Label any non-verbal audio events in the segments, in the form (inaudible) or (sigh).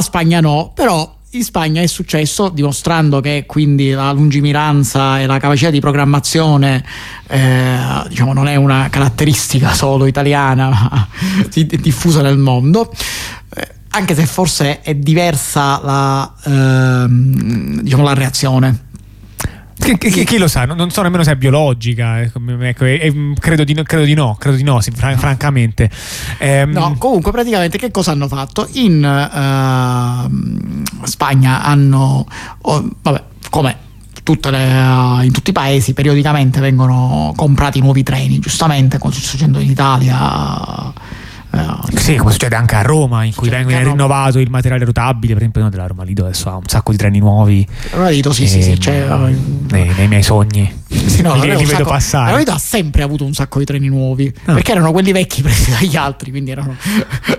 la Spagna no, però in Spagna è successo dimostrando che quindi la lungimiranza e la capacità di programmazione eh, diciamo, non è una caratteristica solo italiana (laughs) ma diffusa nel mondo eh, anche se forse è diversa la, eh, diciamo, la reazione che, che, chi lo sa? Non, so nemmeno se è biologica. Ecco, ecco credo, di, credo, di, no, credo di no, sì, fran- francamente. Ehm... No, comunque, praticamente, che cosa hanno fatto? In uh, Spagna hanno, oh, vabbè, come le, in tutti i paesi, periodicamente vengono comprati nuovi treni, giustamente, come sta succedendo in Italia eh, sì, come succede anche a Roma, in cui viene rinnovato il materiale rotabile. Per esempio, della Roma Lido adesso ha un sacco di treni nuovi. Roma Lido, sì, sì, sì. Cioè, nei, nei, miei sogni. Sì, no, li, li vedo sacco, passare. Roma Lido ha sempre avuto un sacco di treni nuovi. Ah. Perché erano quelli vecchi (laughs) presi dagli altri, quindi erano,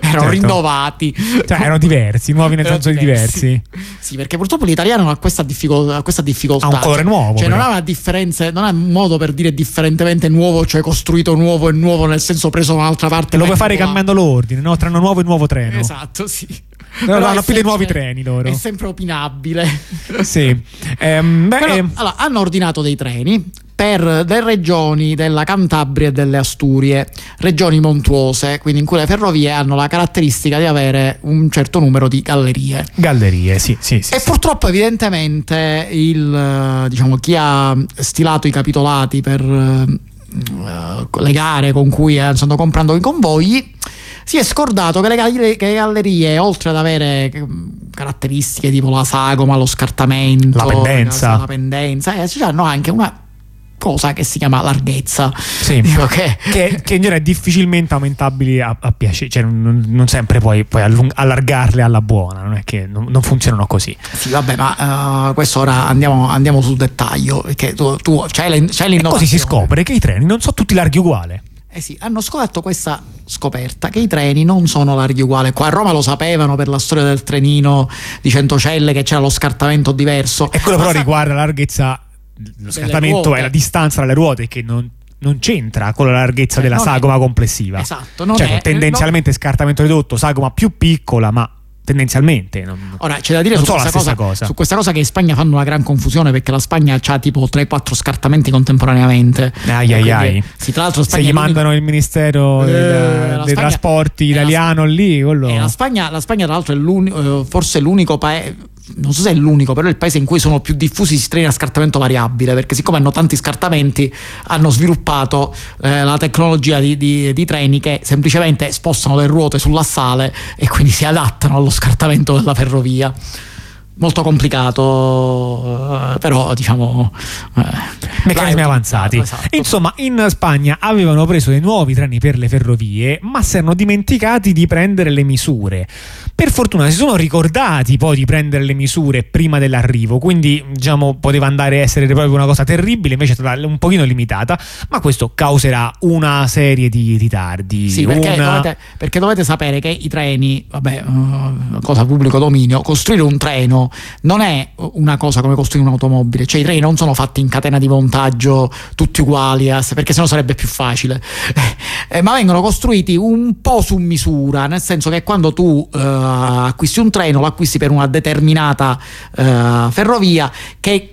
erano certo. rinnovati. Cioè, erano diversi, nuovi nel senso di diversi. Sì, perché purtroppo l'italiano ha questa, difficoltà. Questa difficoltà. Ha un colore nuovo. Cioè, però. non ha una differenza, non ha un modo per dire differentemente nuovo, cioè costruito nuovo e nuovo nel senso preso da un'altra parte. Lo puoi fare cambiando l'ordine, no? Tra nuovo e nuovo treno. Esatto, sì. No, no, hanno più dei nuovi treni loro. È sempre opinabile. (laughs) sì. Ehm, beh, Però, ehm... allora, hanno ordinato dei treni per le regioni della Cantabria e delle Asturie, regioni montuose, quindi in cui le ferrovie hanno la caratteristica di avere un certo numero di gallerie. Gallerie, sì, sì. sì e sì. purtroppo evidentemente il, diciamo, chi ha stilato i capitolati per uh, le gare con cui stanno comprando i convogli si è scordato che le, gallerie, che le gallerie oltre ad avere caratteristiche tipo la sagoma, lo scartamento, la pendenza, la pendenza eh, hanno anche una cosa che si chiama larghezza. Sì, che... che, che in genere è difficilmente aumentabili a, a piacere, cioè non, non sempre puoi, puoi allung- allargarle alla buona, non è che non, non funzionano così. Sì, vabbè, ma uh, questo ora andiamo, andiamo, sul dettaglio, perché tu, tu c'hai, le, c'hai l'innovazione. E così si scopre che i treni non sono tutti larghi uguali. Eh sì, hanno scoperto questa scoperta che i treni non sono larghi uguali. Qua a Roma lo sapevano per la storia del trenino di Centocelle che c'era lo scartamento diverso. E quello però sa- riguarda la larghezza, lo scartamento è la distanza tra le ruote che non non c'entra con la larghezza eh, della sagoma è, complessiva. Esatto, non cioè, è, tendenzialmente non... scartamento ridotto, sagoma più piccola, ma tendenzialmente. Non, Ora c'è da dire su questa, cosa, cosa. su questa, cosa, che in Spagna fanno una gran confusione perché la Spagna ha tipo 3-4 scartamenti contemporaneamente. Ai ai ai. Sì, tra l'altro Se gli mandano il ministero eh, del, dei trasporti italiano la, lì, quello... eh, la, Spagna, la Spagna, tra l'altro, è l'unico, eh, forse l'unico paese non so se è l'unico, però è il paese in cui sono più diffusi i treni a scartamento variabile, perché siccome hanno tanti scartamenti, hanno sviluppato eh, la tecnologia di, di, di, treni che semplicemente spostano le ruote sull'assale e quindi si adattano allo scartamento della ferrovia molto complicato, eh, però diciamo... Eh, Meccanismi avanzati. Esatto. Insomma, in Spagna avevano preso dei nuovi treni per le ferrovie, ma si erano dimenticati di prendere le misure. Per fortuna si sono ricordati poi di prendere le misure prima dell'arrivo, quindi diciamo poteva andare a essere proprio una cosa terribile, invece è stata un pochino limitata, ma questo causerà una serie di ritardi. Sì, perché, una... dovete, perché dovete, sapere che i treni, vabbè, uh, cosa pubblico dominio, costruire un treno non è una cosa come costruire un'automobile, cioè i treni non sono fatti in catena di montaggio tutti uguali, eh, perché sennò sarebbe più facile, (laughs) eh, ma vengono costruiti un po' su misura, nel senso che quando tu eh, acquisti un treno lo acquisti per una determinata eh, ferrovia che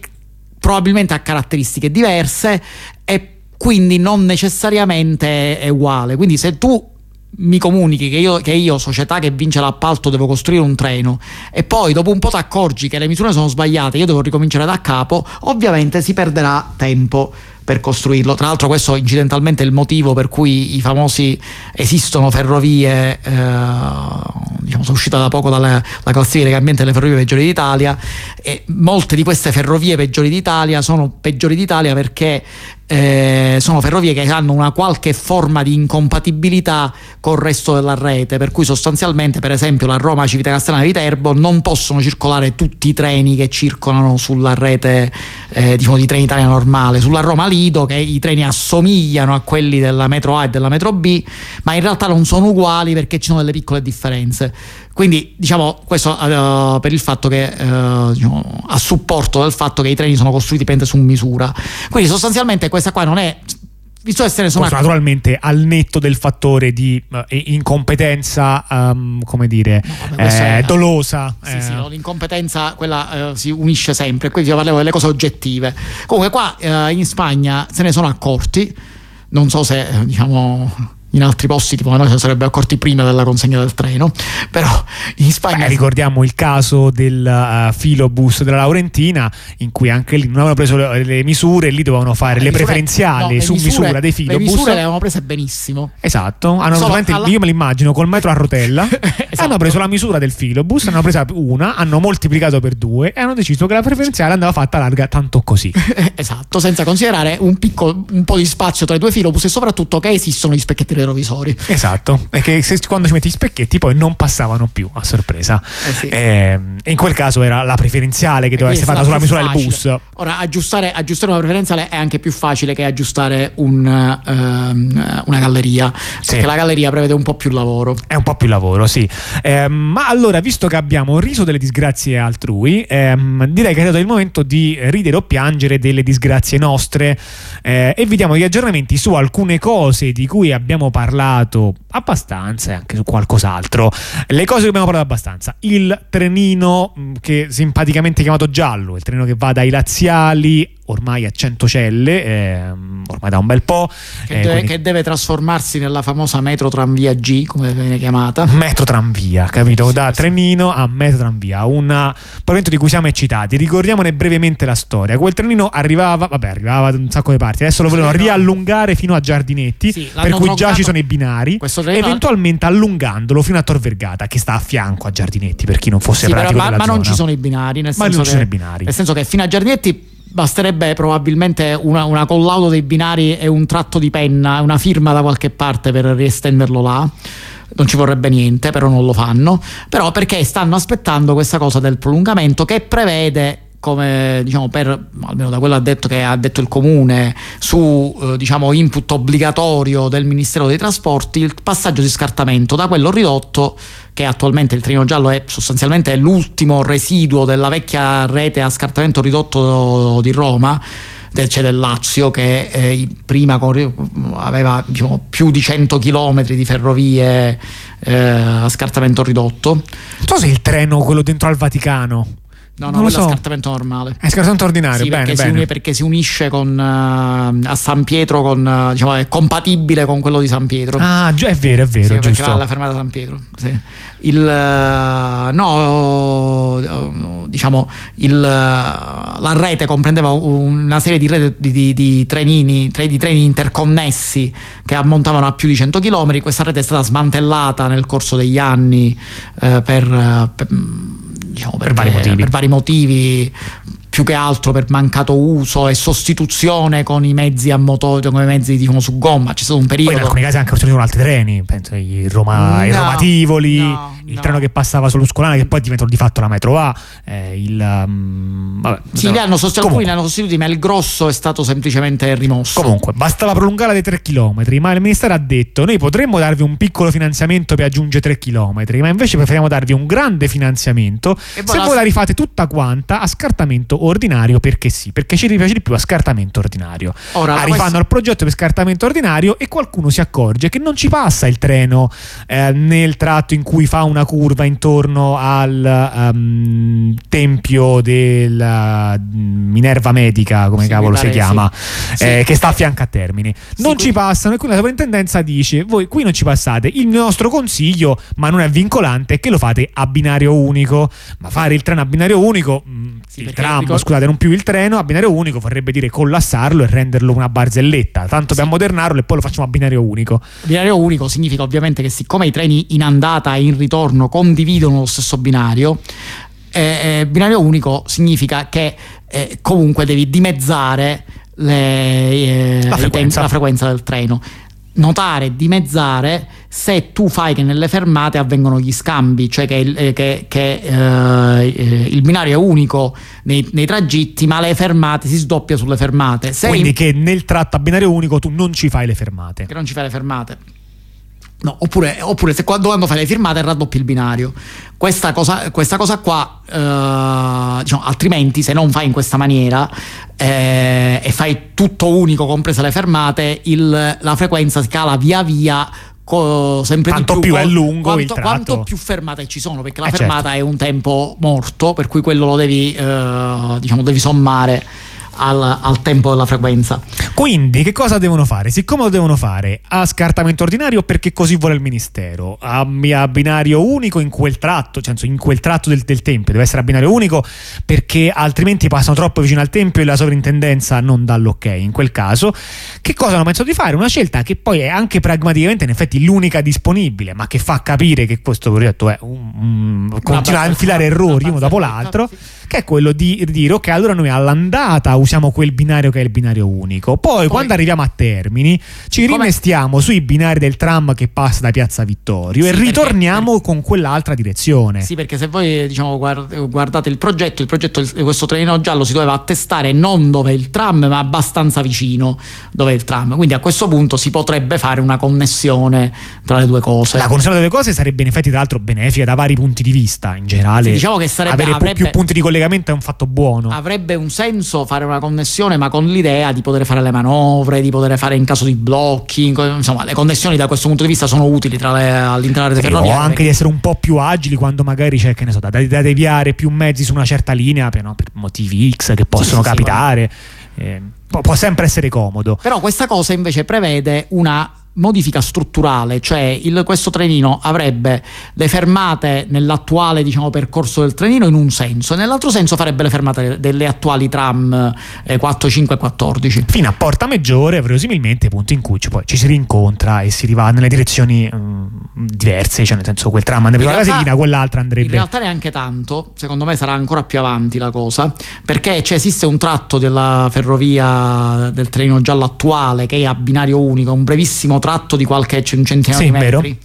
probabilmente ha caratteristiche diverse e quindi non necessariamente è uguale. Quindi se tu mi comunichi che io, che io, società che vince l'appalto, devo costruire un treno e poi dopo un po' ti accorgi che le misure sono sbagliate, io devo ricominciare da capo, ovviamente si perderà tempo per costruirlo. Tra l'altro questo incidentalmente è il motivo per cui i famosi esistono ferrovie, eh, diciamo sono uscita da poco dalla classifica dei cambianti delle ferrovie peggiori d'Italia e molte di queste ferrovie peggiori d'Italia sono peggiori d'Italia perché eh, sono ferrovie che hanno una qualche forma di incompatibilità col resto della rete, per cui sostanzialmente, per esempio, la Roma Civitavecchiana Viterbo non possono circolare tutti i treni che circolano sulla rete eh, diciamo, di Trenitalia normale. Sulla Roma Lido, che i treni assomigliano a quelli della metro A e della metro B, ma in realtà non sono uguali perché ci sono delle piccole differenze. Quindi diciamo questo uh, per il fatto che uh, diciamo, a supporto del fatto che i treni sono costruiti su misura. Quindi sostanzialmente questa qua non è visto ne sono naturalmente al netto del fattore di uh, incompetenza um, come dire no, eh, dolosa sì, eh. sì, no, l'incompetenza quella uh, si unisce sempre qui parliamo delle cose oggettive comunque qua uh, in Spagna se ne sono accorti non so se diciamo in altri posti tipo noi si sarebbe accorti prima della consegna del treno. Però in Spagna Beh, ricordiamo il caso del uh, filobus della Laurentina in cui anche lì non avevano preso le, le misure lì dovevano fare le, le misure, preferenziali no, le su misure, misura dei filobus le misure le avevano prese benissimo. Esatto hanno alla... io me l'immagino col metro a rotella. (laughs) Esatto. hanno preso la misura del filobus hanno presa una hanno moltiplicato per due e hanno deciso che la preferenziale andava fatta larga tanto così. (laughs) Esatto senza considerare un, piccolo, un po' di spazio tra i due filobus e soprattutto che esistono gli specchietti retrovisori. Esatto, e che se, quando ci metti i specchietti poi non passavano più a sorpresa. Eh sì. e, e in quel caso era la preferenziale che doveva essere fatta sulla misura facile. del bus. Ora, aggiustare, aggiustare, una preferenziale è anche più facile che aggiustare un, um, una galleria, sì. perché la galleria prevede un po' più lavoro. È un po' più lavoro, sì. Eh, ma allora, visto che abbiamo riso delle disgrazie altrui, ehm, direi che è arrivato il momento di ridere o piangere delle disgrazie nostre eh, e vediamo gli aggiornamenti su alcune cose di cui abbiamo parlato abbastanza e anche su qualcos'altro. Le cose che abbiamo parlato abbastanza. Il trenino mm, che simpaticamente chiamato giallo, il trenino che va dai laziali ormai a 100 celle, ehm, ormai da un bel po'. Che, eh, deve, quindi... che, deve, trasformarsi nella famosa metro tranvia G, come viene chiamata. Metro tranvia, capito? Sì, da sì. trenino a metro tranvia, un provento di cui siamo eccitati. Ricordiamone brevemente la storia. Quel trenino arrivava, vabbè, arrivava da un sacco di parti, adesso lo volevano riallungare fino a Giardinetti, sì, per cui già ci sono i binari, eventualmente allungandolo fino a Tor Vergata, che sta a fianco a Giardinetti, per chi non fosse sì, pratico però, ma, ma non ci sono i binari, nel senso, che, binari. nel senso che fino a Giardinetti basterebbe probabilmente una, una, collaudo dei binari e un tratto di penna, una firma da qualche parte per riestenderlo là. Non ci vorrebbe niente, però non lo fanno. Però perché stanno aspettando questa cosa del prolungamento che prevede come diciamo per almeno da quello ha detto che ha detto il comune su eh, diciamo input obbligatorio del Ministero dei Trasporti il passaggio di scartamento da quello ridotto che attualmente il treno giallo è sostanzialmente l'ultimo residuo della vecchia rete a scartamento ridotto di Roma c'è del Lazio che eh, prima aveva diciamo, più di 100 km di ferrovie eh, a scartamento ridotto. Non so se il treno, quello dentro al Vaticano, No, no, non so. è scartamento normale. È scartamento ordinario, sì, bene, perché, bene. Si perché, Si unisce con, uh, a San Pietro, con, uh, diciamo, è compatibile con quello di San Pietro. Ah, già, è vero, è vero, sì, giusto. la fermata San Pietro. Sì. Il, uh, no, diciamo, il, la rete comprendeva una serie di, rete, di, di, di trenini, tre, di treni interconnessi che ammontavano a più di 100 km. Questa rete è stata smantellata nel corso degli anni per, per diciamo, per, per, vari motivi. per vari motivi più che altro per mancato uso e sostituzione con i mezzi a motore, con i mezzi diciamo, su gomma. C'è stato un periodo. Poi in alcuni casi anche costruito altri treni, penso ai Roma, no, Romativoli, no, il no. treno che passava sull'Uscolana, che poi diventò di fatto la metro A. Eh, il, um, vabbè, sì, li hanno sostitu- alcuni li hanno sostituiti, ma il grosso è stato semplicemente rimosso. Comunque, bastava prolungare dei 3 km, ma il ministero ha detto: noi potremmo darvi un piccolo finanziamento per aggiungere 3 km, ma invece preferiamo darvi un grande finanziamento. E se voi la rifate tutta quanta a scartamento ordinario perché sì, perché ci ripiace di più a scartamento ordinario. Ora, Arrivando questo... al progetto per scartamento ordinario e qualcuno si accorge che non ci passa il treno eh, nel tratto in cui fa una curva intorno al um, tempio della mm, Minerva Medica, come sì, cavolo si chiama, sì. Eh, sì. che sta a fianco a Termini. Non ci passano e quindi la sovrintendenza dice voi qui non ci passate, il nostro consiglio, ma non è vincolante, è che lo fate a binario unico, ma fare il treno a binario unico, mh, mm, il tram, ricordo... scusate, non più il treno a binario unico vorrebbe dire collassarlo e renderlo una barzelletta. Tanto sì. per ammodernarlo e poi lo facciamo a binario unico. Binario unico significa ovviamente che siccome i treni in andata e in ritorno condividono lo stesso binario, eh, eh, binario unico significa che eh, comunque devi dimezzare le, eh, la, frequenza. Tempi, la frequenza del treno notare, dimezzare se tu fai che nelle fermate avvengono gli scambi, cioè che, il, eh, che, che eh, il binario è unico nei, nei, tragitti, ma le fermate si sdoppia sulle fermate. Se Quindi in... che nel tratto a binario unico tu non ci fai le fermate. Che non ci fai le fermate. No, oppure, oppure se quando fai le firmate raddoppi il binario. Questa cosa, questa cosa qua, eh, diciamo, altrimenti se non fai in questa maniera eh, e fai tutto unico, comprese le fermate, il, la frequenza cala via via co- sempre quanto di più, più è lungo quanto, quanto, più fermate ci sono perché la eh fermata certo. è un tempo morto per cui quello lo devi eh, diciamo devi sommare al, al, tempo della frequenza. Quindi, che cosa devono fare? Siccome lo devono fare a scartamento ordinario perché così vuole il Ministero, a, a binario unico in quel tratto, cioè in quel tratto del, del, Tempio, deve essere a binario unico perché altrimenti passano troppo vicino al Tempio e la sovrintendenza non dà l'ok. In quel caso, che cosa hanno pensato di fare? Una scelta che poi è anche pragmaticamente, in effetti, l'unica disponibile, ma che fa capire che questo progetto è un, un, continua a infilare errori uno dopo l'altro. Sì che è quello di dire ok allora noi all'andata usiamo quel binario che è il binario unico. Poi, poi. quando arriviamo a Termini ci come... rimestiamo sui binari del tram che passa da Piazza Vittorio sì, e ritorniamo perché... con quell'altra direzione. Sì perché se voi diciamo guardate il progetto il progetto di questo trenino giallo si doveva attestare non dove il tram ma abbastanza vicino dove il tram. Quindi a questo punto si potrebbe fare una connessione tra le due cose. La connessione delle due cose sarebbe in effetti tra l'altro benefica da vari punti di vista. In generale sì, diciamo che sarebbe avere avrebbe... più punti di collegamento collegamento è un fatto buono. Avrebbe un senso fare una connessione, ma con l'idea di poter fare le manovre, di poter fare in caso di blocchi. Insomma, le connessioni da questo punto di vista sono utili tra le, all'interno delle ferrovie. O anche di essere un po' più agili quando magari c'è, che ne so, da, da deviare più mezzi su una certa linea per, no, per motivi X che possono sì, capitare. Sì, eh, può, può sempre essere comodo. Però questa cosa invece prevede una modifica strutturale, cioè il, questo trenino avrebbe le fermate nell'attuale diciamo, percorso del trenino in un senso e nell'altro senso farebbe le fermate delle attuali tram eh, 4, 5 e 14. Fino a Porta Maggiore, verosimilmente, punto in cui ci, poi, ci si rincontra e si va nelle direzioni um, diverse, cioè nel senso quel tram andrebbe per la Casilina, quell'altra andrebbe... In realtà neanche tanto, secondo me sarà ancora più avanti la cosa, perché cioè, esiste un tratto della ferrovia del trenino giallo attuale che è a binario unico, un brevissimo tratto tratto di qualche centinaio sì, di metri. Vero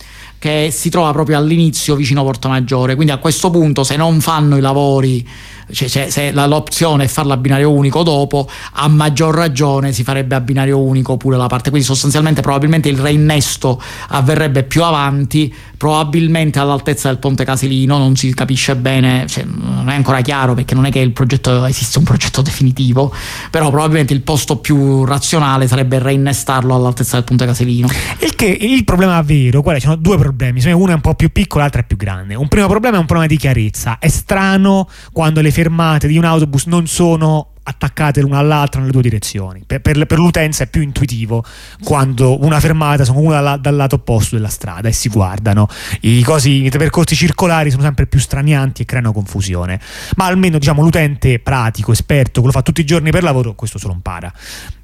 che si trova proprio all'inizio vicino a Porta Maggiore. Quindi a questo punto, se non fanno i lavori cioè, cioè, se l'opzione è farla a binario unico dopo, a maggior ragione si farebbe a binario unico pure la parte. Quindi sostanzialmente probabilmente il reinnesto avverrebbe più avanti, probabilmente all'altezza del ponte Casilino, non si capisce bene, cioè, non è ancora chiaro perché non è che il progetto esiste un progetto definitivo, però probabilmente il posto più razionale sarebbe reinnestarlo all'altezza del ponte Casilino. Il, che, il problema vero, è? Ci sono due problemi, uno è un po' più piccolo, l'altro è più grande. Un primo problema è un problema di chiarezza. È strano quando le fermate di un autobus non sono attaccate l'una all'altra nelle due direzioni. Per, per, per, l'utenza è più intuitivo quando una fermata sono una dal, dal, lato opposto della strada e si guardano. I, cosi, I percorsi circolari sono sempre più stranianti e creano confusione. Ma almeno diciamo, l'utente pratico, esperto, che lo fa tutti i giorni per lavoro, questo se lo impara.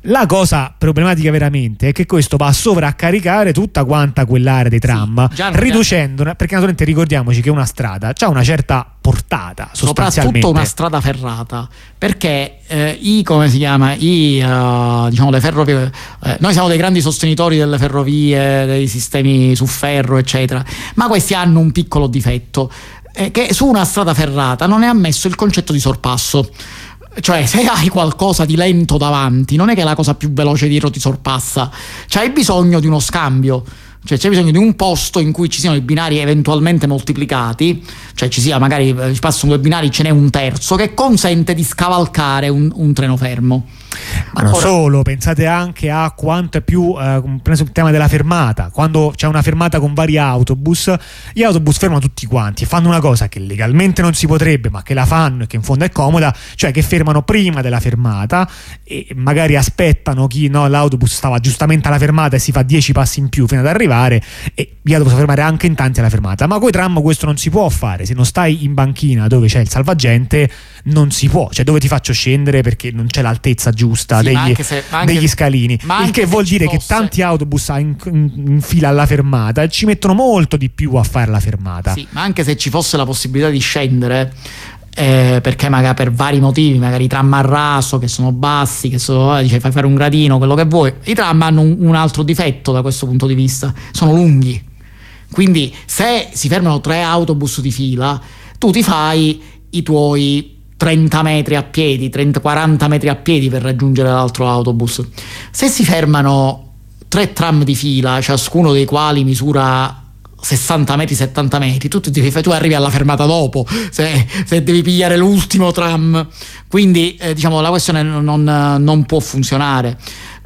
La cosa problematica veramente è che questo va a sovraccaricare tutta quanta quell'area dei tram, sì, riducendola, perché naturalmente ricordiamoci che una strada ha una certa portata, soprattutto una strada ferrata, perché eh, i, come si chiama, i, uh, diciamo le ferrovie, eh, noi siamo dei grandi sostenitori delle ferrovie, dei sistemi su ferro, eccetera, ma questi hanno un piccolo difetto, eh, che su una strada ferrata non è ammesso il concetto di sorpasso. Cioè, se hai qualcosa di lento davanti, non è che la cosa più veloce dietro ti sorpassa, cioè hai bisogno di uno scambio. Cioè c'è bisogno di un posto in cui ci siano i binari eventualmente moltiplicati, cioè ci sia magari eh, ci passano due binari, ce n'è un terzo, che consente di scavalcare un, un treno fermo. Ma non Ora, solo, pensate anche a quanto è più, eh, il tema della fermata, quando c'è una fermata con vari autobus, gli autobus fermano tutti quanti e fanno una cosa che legalmente non si potrebbe, ma che la fanno e che in fondo è comoda, cioè che fermano prima della fermata e magari aspettano chi no, l'autobus stava giustamente alla fermata e si fa dieci passi in più fino ad arrivare e gli autobus fermare anche in tanti alla fermata, ma con i tram questo non si può fare, se non stai in banchina dove c'è il salvagente non si può, cioè dove ti faccio scendere perché non c'è l'altezza giusta sì, degli, se, degli, scalini. il che vuol dire fosse... che tanti autobus in, in, in, fila alla fermata ci mettono molto di più a fare la fermata. Sì, ma anche se ci fosse la possibilità di scendere, eh, perché magari per vari motivi, magari i tram a raso che sono bassi, che sono, eh, dice, fai fare un gradino, quello che vuoi. I tram hanno un, un altro difetto da questo punto di vista, sono lunghi. Quindi se si fermano tre autobus di fila, tu ti fai i tuoi 30 metri a piedi, 30, 40 metri a piedi per raggiungere l'altro autobus. Se si fermano tre tram di fila, ciascuno dei quali misura 60 metri, 70 metri, tu, tu, tu arrivi alla fermata dopo, se, se devi pigliare l'ultimo tram, quindi eh, diciamo la questione non, non può funzionare.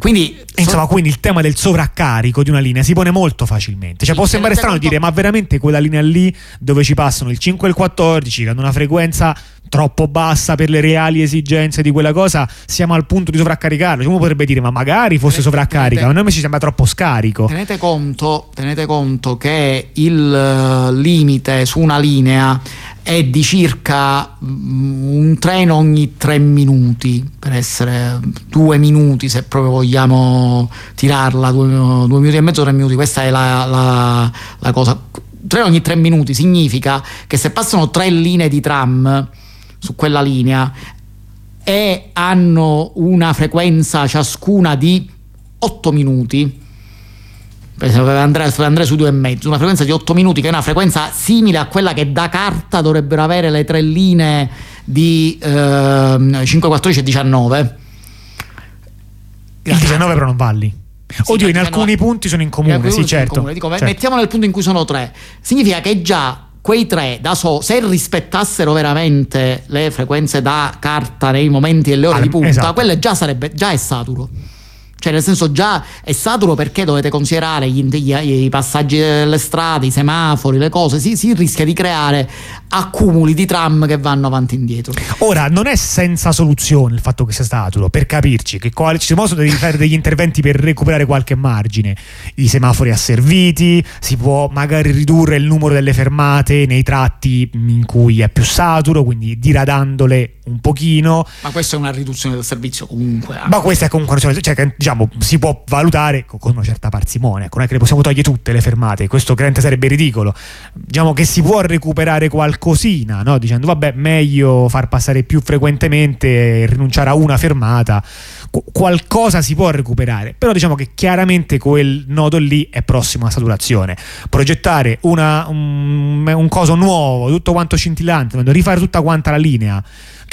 Quindi, Insomma, quindi il tema del sovraccarico di una linea si pone molto facilmente. Cioè, può sembrare strano dire, ma veramente quella linea lì dove ci passano il 5 e il 14, che hanno una frequenza troppo bassa per le reali esigenze di quella cosa, siamo al punto di sovraccaricarlo. Cioè, uno potrebbe dire, ma magari fosse sovraccarica, ma a noi ci sembra troppo scarico. Tenete conto, tenete conto che il eh, limite su una linea è di circa mm, un treno ogni tre minuti, per essere due minuti se proprio vogliamo tirarla, due, due minuti e mezzo, tre minuti, questa è la, la, la cosa. Treno ogni tre minuti significa che se passano tre linee di tram su quella linea e hanno una frequenza ciascuna di 8 minuti, andrei, andrei su due e mezzo, una frequenza di 8 minuti che è una frequenza simile a quella che da carta dovrebbero avere le tre linee di eh, 5, 14 e 19. Il 19 però non valli. Sì, Oddio, in alcuni punti sono in comune, sì, certo. Comune. Dico, certo. Mettiamo nel punto in cui sono tre. Significa che già quei tre da so, se rispettassero veramente le frequenze da carta nei momenti e le ore ah, di punta, esatto. quelle già sarebbe già è saturo. Cioè, nel senso, già è saturo perché dovete considerare gli, gli, i passaggi delle strade, i semafori, le cose. Si, si, rischia di creare accumuli di tram che vanno avanti e indietro. Ora, non è senza soluzione il fatto che sia saturo, per capirci, che quali, ci possono fare degli interventi per recuperare qualche margine. I semafori asserviti, si può magari ridurre il numero delle fermate nei tratti in cui è più saturo, quindi diradandole un pochino. Ma questa è una riduzione del servizio comunque. Anche. Ma questa è comunque una cioè, diciamo, si può valutare con una certa parsimonia. Ecco, non è che le possiamo togliere tutte le fermate, questo credo sarebbe ridicolo. Diciamo che si può recuperare qualcosina, no? dicendo vabbè, meglio far passare più frequentemente rinunciare a una fermata. Qu- qualcosa si può recuperare, però diciamo che chiaramente quel nodo lì è prossimo a saturazione. Progettare una, un, un coso nuovo, tutto quanto scintillante, rifare tutta quanta la linea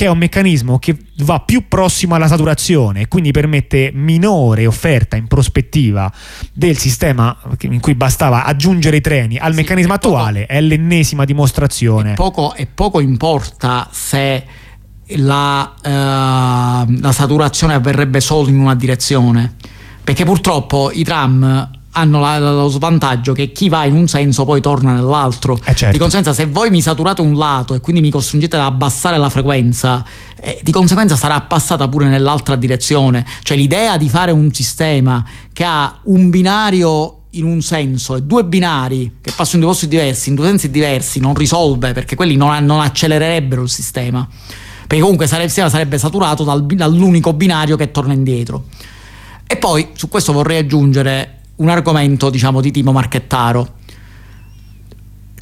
che è un meccanismo che va più prossimo alla saturazione e quindi permette minore offerta in prospettiva del sistema in cui bastava aggiungere i treni al sì, meccanismo attuale, poco, è l'ennesima dimostrazione. E poco, e poco importa se la, uh, la saturazione avverrebbe solo in una direzione, perché purtroppo i tram hanno la, lo svantaggio che chi va in un senso poi torna nell'altro. Eh certo. Di conseguenza, se voi mi saturate un lato e quindi mi costringete ad abbassare la frequenza, eh, di conseguenza sarà passata pure nell'altra direzione. Cioè l'idea di fare un sistema che ha un binario in un senso e due binari che passano in due posti diversi, in due sensi diversi, non risolve perché quelli non, non accelererebbero il sistema. Perché comunque il sistema sarebbe saturato dal, dall'unico binario che torna indietro. E poi su questo vorrei aggiungere un argomento diciamo di tipo marchettaro.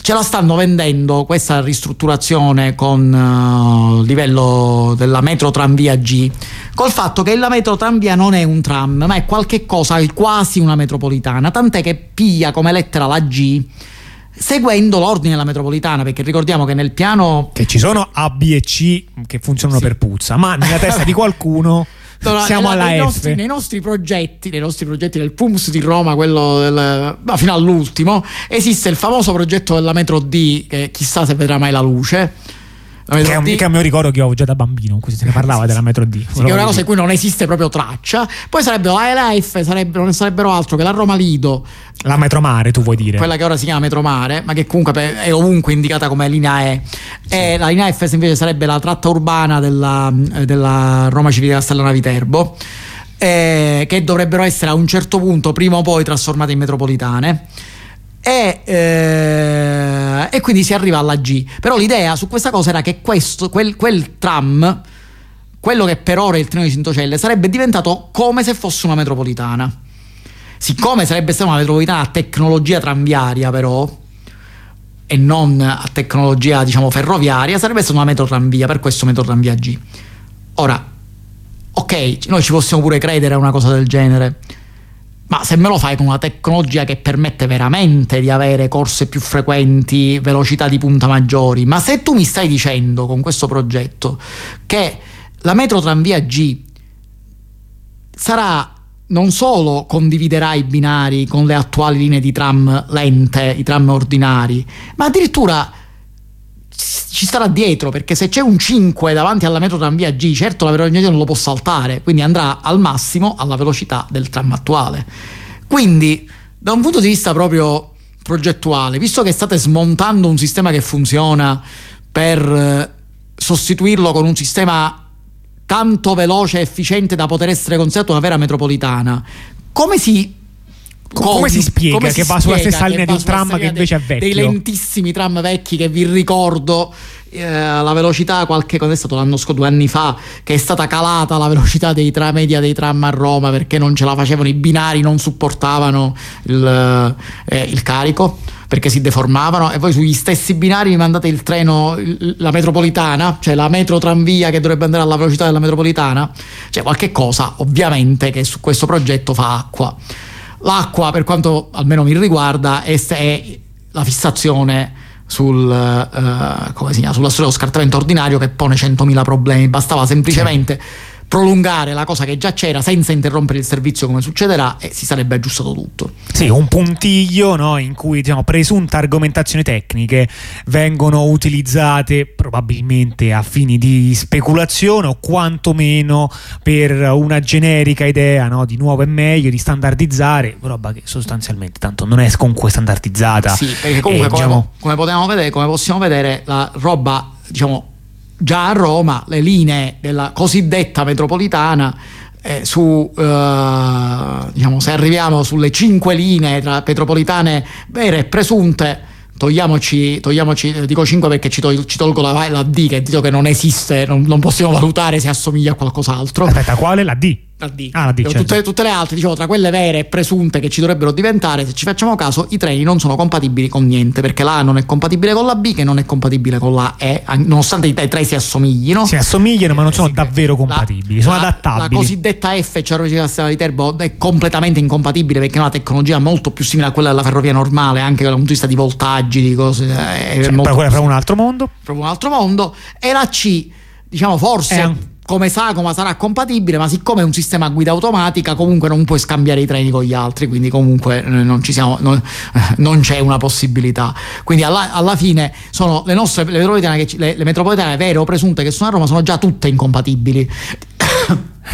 Ce la stanno vendendo questa ristrutturazione con uh, il livello della metro tranvia G, col fatto che la metro tranvia non è un tram, ma è qualche cosa, quasi una metropolitana, tant'è che piglia come lettera la G seguendo l'ordine della metropolitana, perché ricordiamo che nel piano... Che ci sono A, B e C che funzionano sì. per puzza, ma nella testa di qualcuno... (laughs) No, Siamo alla nei F. Nostri, nei nostri progetti, nei nostri progetti del PUMS di Roma, quello del, ma fino all'ultimo, esiste il famoso progetto della metro D, che chissà se vedrà mai la luce che è, un, che è un mio ricordo che ho già da bambino, in cui se ne parlava della metro D. Sì, che è una cosa in cui non esiste proprio traccia. Poi sarebbe la LF, sarebbero, non sarebbero altro che la Roma Lido. La metro mare, tu vuoi dire? Quella che ora si chiama metro mare, ma che comunque è ovunque indicata come linea E. Sì. E la linea F invece sarebbe la tratta urbana della, della Roma Civile Castellana Viterbo. Eh, che dovrebbero essere a un certo punto, prima o poi, trasformate in metropolitane e, eh, e, quindi si arriva alla G. Però l'idea su questa cosa era che questo, quel, quel, tram, quello che per ora è il treno di Cintocelle, sarebbe diventato come se fosse una metropolitana. Siccome sarebbe stata una metropolitana a tecnologia tranviaria, però, e non a tecnologia, diciamo, ferroviaria, sarebbe stata una metrotranvia, per questo metrotranvia G. Ora, ok, noi ci possiamo pure credere a una cosa del genere ma se me lo fai con una tecnologia che permette veramente di avere corse più frequenti, velocità di punta maggiori, ma se tu mi stai dicendo con questo progetto che la metro tranvia G sarà non solo condividerà i binari con le attuali linee di tram lente, i tram ordinari, ma addirittura ci starà dietro perché se c'è un 5 davanti alla metro tranvia G certo la velocità non lo può saltare quindi andrà al massimo alla velocità del tram attuale. Quindi da un punto di vista proprio progettuale visto che state smontando un sistema che funziona per eh, sostituirlo con un sistema tanto veloce e efficiente da poter essere considerato una vera metropolitana come si come, come si spiega come che si va sulla stessa linea di un tram che invece è vecchio? Dei lentissimi tram vecchi che vi ricordo eh, la velocità qualche cosa è stato l'anno scorso due anni fa che è stata calata la velocità dei tra, media dei tram a Roma perché non ce la facevano i binari non supportavano il, eh, il carico perché si deformavano e voi sugli stessi binari mi mandate il treno la metropolitana cioè la metro tramvia che dovrebbe andare alla velocità della metropolitana cioè qualche cosa ovviamente che su questo progetto fa acqua l'acqua per quanto almeno mi riguarda è, è la fissazione sul, come si chiama, sulla storia dello scartamento ordinario che pone 100.000 problemi. Bastava semplicemente sì prolungare la cosa che già c'era senza interrompere il servizio come succederà e si sarebbe aggiustato tutto. Sì, un puntiglio no, in cui diciamo, presunte argomentazioni tecniche vengono utilizzate probabilmente a fini di speculazione o quantomeno per una generica idea no, di nuovo e meglio, di standardizzare, roba che sostanzialmente tanto non è comunque standardizzata. Sì, perché comunque e, come, diciamo, come, vedere, come possiamo vedere la roba diciamo già a Roma le linee della cosiddetta metropolitana eh, su eh, diciamo se arriviamo sulle cinque linee tra metropolitane vere e presunte togliamoci, togliamoci dico 5 perché ci, tol- ci tolgo la, la, D che dico che non esiste non, non possiamo valutare se assomiglia a qualcos'altro aspetta quale? la D? La D. Ah, la D certo. tutte, tutte, le altre, diciamo, tra quelle vere e presunte che ci dovrebbero diventare, se ci facciamo caso, i treni non sono compatibili con niente, perché la A non è compatibile con la B, che non è compatibile con la E, nonostante i tre si assomiglino. Si assomigliano, ma non sono davvero compatibili, la, sono la, adattabili. La cosiddetta F, cioè la velocità di Terbo, è completamente incompatibile perché è una tecnologia molto più simile a quella della ferrovia normale, anche dal punto di vista di voltaggi, di cose. È cioè, molto però quella è proprio un altro mondo. Proprio un altro mondo. E la C, diciamo, forse. È come Sagoma sarà compatibile, ma siccome è un sistema a guida automatica, comunque non puoi scambiare i treni con gli altri, quindi comunque eh, non, siamo, non, eh, non c'è una possibilità. Quindi alla, alla, fine sono le nostre le metropolitane, le, le metropolitane vere o presunte che sono a Roma sono già tutte incompatibili.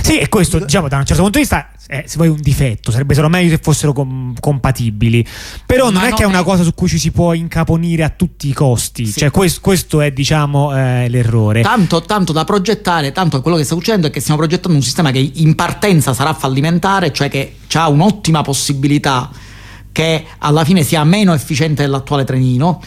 Sì, e questo diciamo da un certo punto di vista eh, se vuoi un difetto, sarebbe solo meglio se fossero com- compatibili. Però non Ma è non che è una cosa su cui ci si può incaponire a tutti i costi, sì. cioè questo, questo è diciamo eh, l'errore. Tanto, tanto, da progettare, tanto quello che sta succedendo è che stiamo progettando un sistema che in partenza sarà fallimentare, cioè che ha un'ottima possibilità che alla fine sia meno efficiente dell'attuale trenino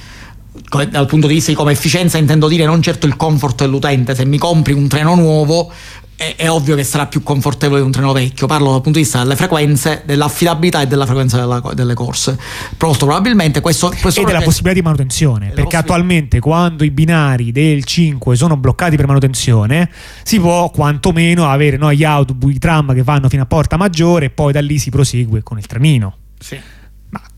dal punto di vista di come efficienza intendo dire non certo il comfort dell'utente se mi compri un treno nuovo è, è, ovvio che sarà più confortevole di un treno vecchio. Parlo dal punto di vista delle frequenze, dell'affidabilità e della frequenza della, delle corse. Molto probabilmente questo, questo e della possibilità di manutenzione. Perché attualmente, quando i binari del 5 sono bloccati per manutenzione, si può quantomeno avere no, gli autobus, i tram che vanno fino a Porta Maggiore e poi da lì si prosegue con il trenino. Sì.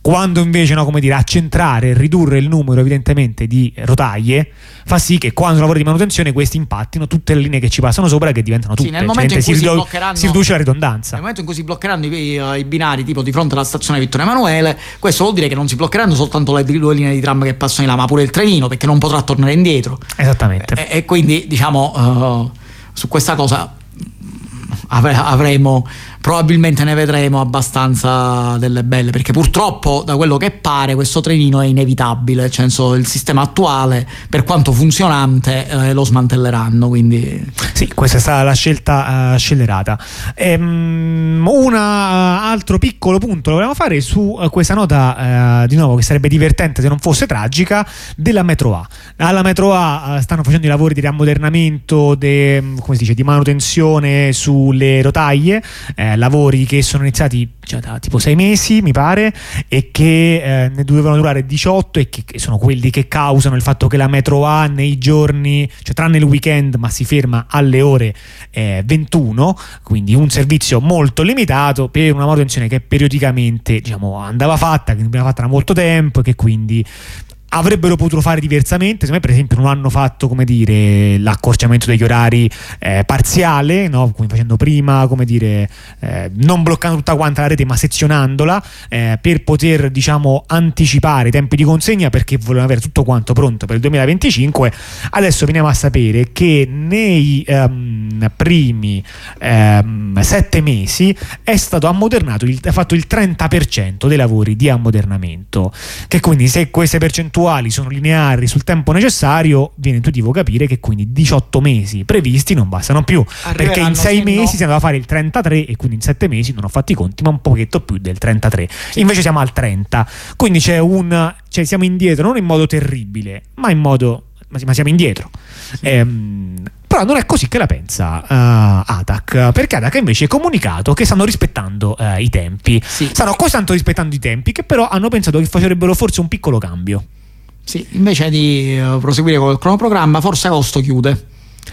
Quando invece no, come dire, accentrare e ridurre il numero evidentemente di rotaie fa sì che quando lavori di manutenzione questi impattino tutte le linee che ci passano sopra che diventano tutte. Sì, nel momento cioè, in cui si, ridu- si, riduce la ridondanza. Nel momento in cui si bloccheranno i, i, binari tipo di fronte alla stazione Vittorio Emanuele, questo vuol dire che non si bloccheranno soltanto le due linee di tram che passano in là, ma pure il trenino perché non potrà tornare indietro. Esattamente. E, e quindi diciamo uh, su questa cosa avremo probabilmente ne vedremo abbastanza delle belle perché purtroppo da quello che pare questo trenino è inevitabile nel senso il sistema attuale per quanto funzionante eh, lo smantelleranno quindi sì questa è stata la scelta uh, scellerata. Ehm, un altro piccolo punto lo volevamo fare su uh, questa nota uh, di nuovo che sarebbe divertente se non fosse tragica della metro A. Alla metro A stanno facendo i lavori di riammodernamento de, dice di manutenzione sulle rotaie eh, eh, lavori che sono iniziati già da tipo sei mesi, mi pare, e che eh, ne dovevano durare 18 e che, che, sono quelli che causano il fatto che la metro A nei giorni, cioè tranne il weekend, ma si ferma alle ore eh, 21, quindi un servizio molto limitato per una manutenzione che periodicamente diciamo, andava fatta, che veniva fatta da molto tempo e che quindi avrebbero potuto fare diversamente. Secondo me, per esempio, non hanno fatto come dire, l'accorciamento degli orari eh, parziale, no? come facendo prima, come dire, eh, non bloccando tutta quanta la rete, ma sezionandola eh, per poter diciamo, anticipare i tempi di consegna perché volevano avere tutto quanto pronto per il 2025. Adesso veniamo a sapere che nei um, primi um, sette mesi è stato ammodernato, il, fatto il 30% dei lavori di ammodernamento. Che quindi se queste percentuali percentuali sono lineari sul tempo necessario, viene intuitivo capire che quindi 18 mesi previsti non bastano più. perché in 6 mesi no. si andava a fare il 33 e quindi in 7 mesi non ho fatto i conti, ma un pochetto più del 33. Sì. Invece siamo al 30. Quindi c'è un cioè siamo indietro non in modo terribile, ma in modo ma siamo indietro. Sì. Ehm, però non è così che la pensa uh, ATAC, perché ATAC invece ha comunicato che stanno rispettando uh, i tempi. Sì. Stanno così tanto rispettando i tempi che però hanno pensato che facerebbero forse un piccolo cambio. Sì, invece di uh, proseguire col cronoprogramma, forse agosto chiude.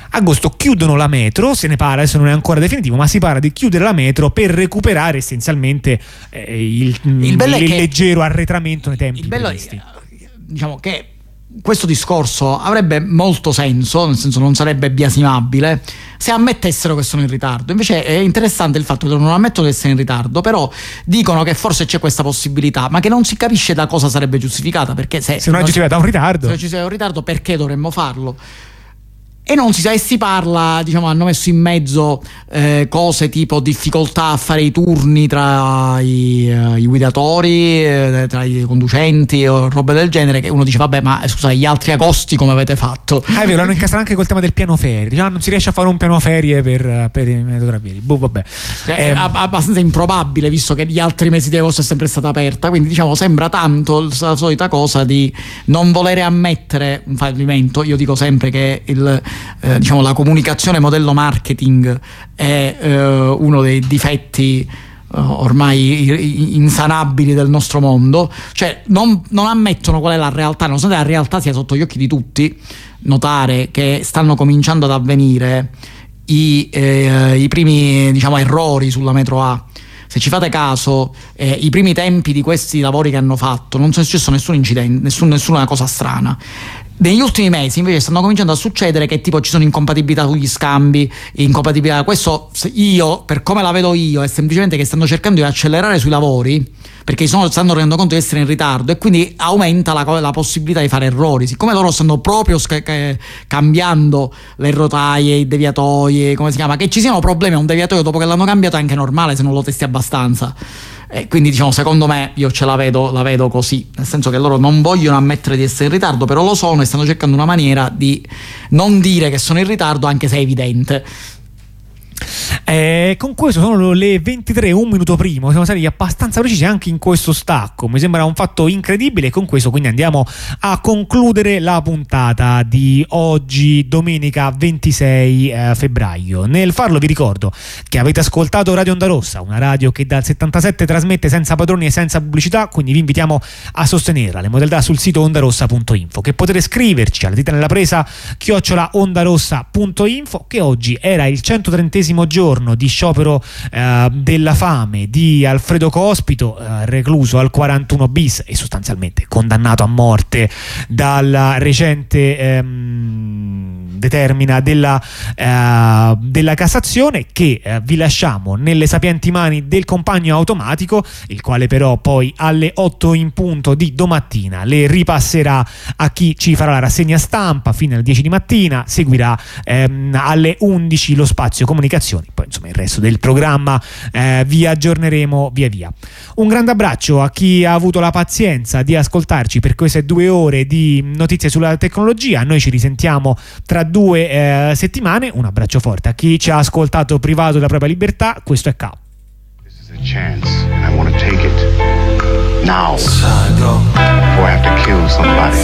Agosto chiudono la metro, se ne parla, adesso non è ancora definitivo, ma si parla di chiudere la metro per recuperare essenzialmente eh, il, il, il leggero arretramento nei tempi. Il bello è diciamo, che questo discorso avrebbe molto senso, nel senso non sarebbe biasimabile, se ammettessero che sono in ritardo. Invece è interessante il fatto che non ammettono di essere in ritardo, però dicono che forse c'è questa possibilità, ma che non si capisce da cosa sarebbe giustificata. Perché se, se non è giustificata da un ritardo. Se ci sia un ritardo, perché dovremmo farlo? E non si sa e si parla, diciamo, hanno messo in mezzo eh, cose tipo difficoltà a fare i turni tra i, uh, i guidatori, eh, tra i conducenti o robe del genere, che uno dice vabbè ma eh, scusa gli altri agosti come avete fatto? Ah, è vero, l'hanno incastrato anche col tema del piano ferie, diciamo, non si riesce a fare un piano ferie per, per i metotrapiedi, boh vabbè. È eh, abbastanza improbabile visto che gli altri mesi di agosto è sempre stata aperta, quindi diciamo sembra tanto la solita cosa di non volere ammettere un fallimento, io dico sempre che il eh, diciamo, la comunicazione modello marketing è eh, uno dei difetti uh, ormai insanabili del nostro mondo, cioè non, non, ammettono qual è la realtà, nonostante la realtà sia sotto gli occhi di tutti, notare che stanno cominciando ad avvenire i, eh, i primi diciamo, errori sulla metro A se ci fate caso, eh, i primi tempi di questi lavori che hanno fatto non è successo nessun incidente, nessun, nessuna cosa strana. Negli ultimi mesi invece stanno cominciando a succedere che tipo ci sono incompatibilità sugli scambi, incompatibilità. Questo io, per come la vedo io, è semplicemente che stanno cercando di accelerare sui lavori perché sono, stanno rendendo conto di essere in ritardo e quindi aumenta la, la possibilità di fare errori. Siccome loro stanno proprio sca- cambiando le rotaie, i deviatoi, come si chiama, che ci siano problemi a un deviatoio dopo che l'hanno cambiato è anche normale se non lo testi abbastanza. E quindi diciamo, secondo me io ce la vedo, la vedo così, nel senso che loro non vogliono ammettere di essere in ritardo, però lo sono e stanno cercando una maniera di non dire che sono in ritardo anche se è evidente. Eh, con questo sono le 23, un minuto prima, siamo stati abbastanza precisi anche in questo stacco, mi sembra un fatto incredibile. E con questo quindi andiamo a concludere la puntata di oggi, domenica 26 eh, febbraio. Nel farlo vi ricordo che avete ascoltato Radio Onda Rossa, una radio che dal 77 trasmette senza padroni e senza pubblicità, quindi vi invitiamo a sostenerla, le modalità sul sito ondarossa.info, che potete scriverci alla dita nella presa chiocciola ondarossa.info, che oggi era il 130 giorno di sciopero eh, della fame di Alfredo Cospito, eh, recluso al 41 bis e sostanzialmente condannato a morte dalla recente ehm, determina della, eh, della Cassazione che eh, vi lasciamo nelle sapienti mani del compagno automatico, il quale però poi alle 8 in punto di domattina le ripasserà a chi ci farà la rassegna stampa fino alle 10 di mattina, seguirà ehm, alle 11 lo spazio comunicazioni, poi insomma il resto del programma eh, vi aggiorneremo via via. Un grande abbraccio a chi ha avuto la pazienza di ascoltarci per queste due ore di notizie sulla tecnologia, noi ci risentiamo tra due eh, settimane. Un abbraccio forte a chi ci ha ascoltato privato della propria libertà. Questo è K. This is a chance and I want to take it now before I have to kill somebody.